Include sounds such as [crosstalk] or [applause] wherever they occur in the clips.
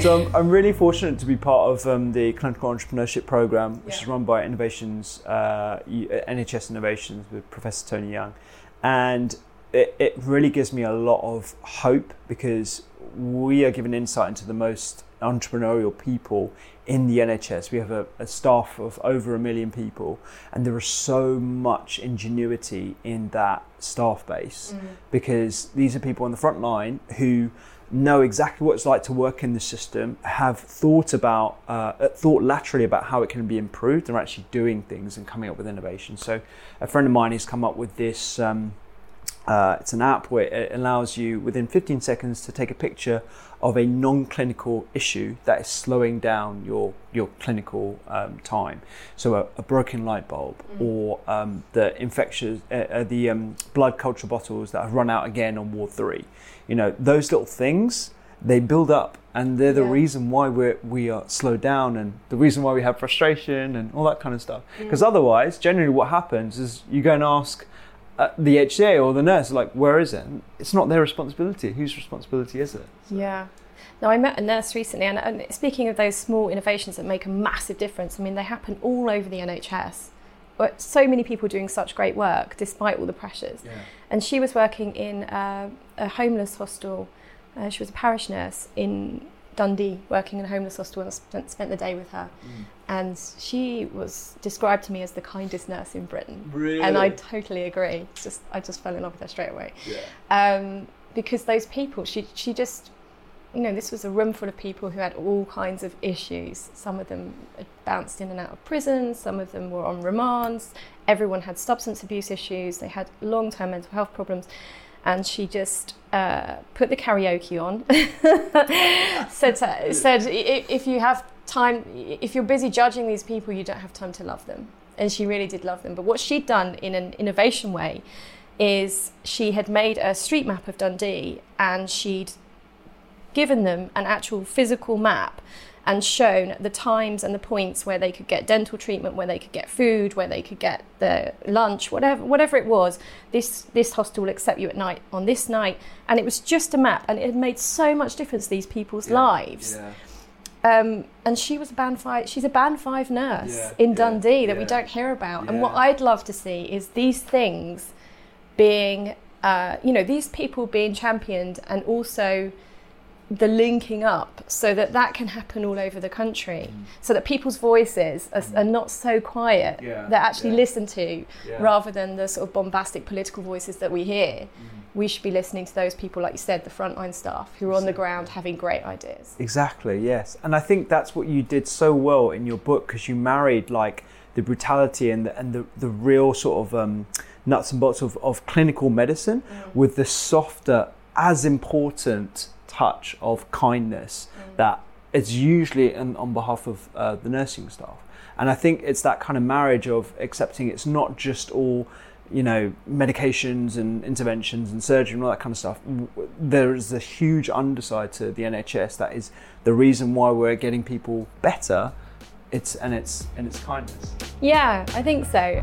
So I'm, I'm, really fortunate to be part of um, the clinical entrepreneurship program, which yeah. is run by Innovations uh, NHS Innovations with Professor Tony Young, and it, it really gives me a lot of hope because we are given insight into the most entrepreneurial people in the NHS. We have a, a, staff of over a million people, and there is so much ingenuity in that staff base mm. because these are people on the front line who know exactly what it's like to work in the system, have thought about, uh, thought laterally about how it can be improved, and are actually doing things and coming up with innovation. So, a friend of mine has come up with this. Um, uh, it's an app where it allows you within 15 seconds to take a picture of a non-clinical issue that is slowing down your your clinical um, time. So a, a, broken light bulb, mm. or um, the infectious, uh, uh, the um, blood culture bottles that have run out again on ward three. You know those little things they build up, and they're the yeah. reason why we're we are slowed down, and the reason why we have frustration and all that kind of stuff. Because mm. otherwise, generally, what happens is you go and ask uh, the HCA or the nurse, like, where is it? It's not their responsibility. Whose responsibility is it? So. Yeah. Now, I met a nurse recently, and, and, speaking of those small innovations that make a massive difference, I mean, they happen all over the NHS. But so many people doing such great work despite all the pressures. Yeah. And she was working in a, a homeless hostel. Uh, she was a parish nurse in Dundee, working in a homeless hostel, and spent, spent the day with her. Mm and she was described to me as the kindest nurse in Britain. Really? And I totally agree. Just I just fell in love with her straight away. Yeah. Um, because those people, she she just, you know, this was a room full of people who had all kinds of issues. Some of them had bounced in and out of prison. Some of them were on remands. Everyone had substance abuse issues. They had long-term mental health problems and she just uh, put the karaoke on. [laughs] said, said if you have time, if you're busy judging these people, you don't have time to love them. And she really did love them. But what she'd done in an innovation way is she had made a street map of Dundee and she'd given them an actual physical map and shown the times and the points where they could get dental treatment, where they could get food, where they could get the lunch, whatever whatever it was. This this hostel will accept you at night on this night, and it was just a map, and it had made so much difference to these people's yeah, lives. Yeah. Um, and she was a band five. She's a band five nurse yeah, in Dundee that we don't hear about. And what I'd love to see is these things being, uh, you know, these people being championed, and also the linking up so that that can happen all over the country mm. so that people's voices are, mm. are not so quiet yeah, they're actually yeah. listened to yeah. rather than the sort of bombastic political voices that we hear mm. we should be listening to those people like you said the frontline staff who are on the ground having great ideas exactly yes and i think that's what you did so well in your book because you married like the brutality and the, and the, the real sort of um, nuts and bolts of, of clinical medicine mm. with the softer as important touch of kindness mm. that is usually in, on behalf of uh, the nursing staff. And I think it's that kind of marriage of accepting it's not just all, you know, medications and interventions and surgery and all that kind of stuff. There is a huge underside to the NHS that is the reason why we're getting people better. It's and it's and it's kindness. Yeah, I think so.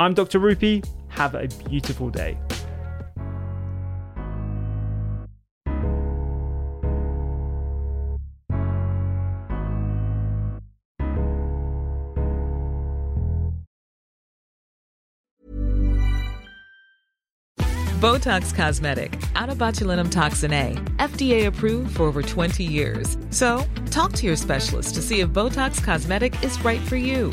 I'm Dr. Rupy. Have a beautiful day. Botox Cosmetic, out of botulinum toxin A, FDA approved for over 20 years. So, talk to your specialist to see if Botox Cosmetic is right for you.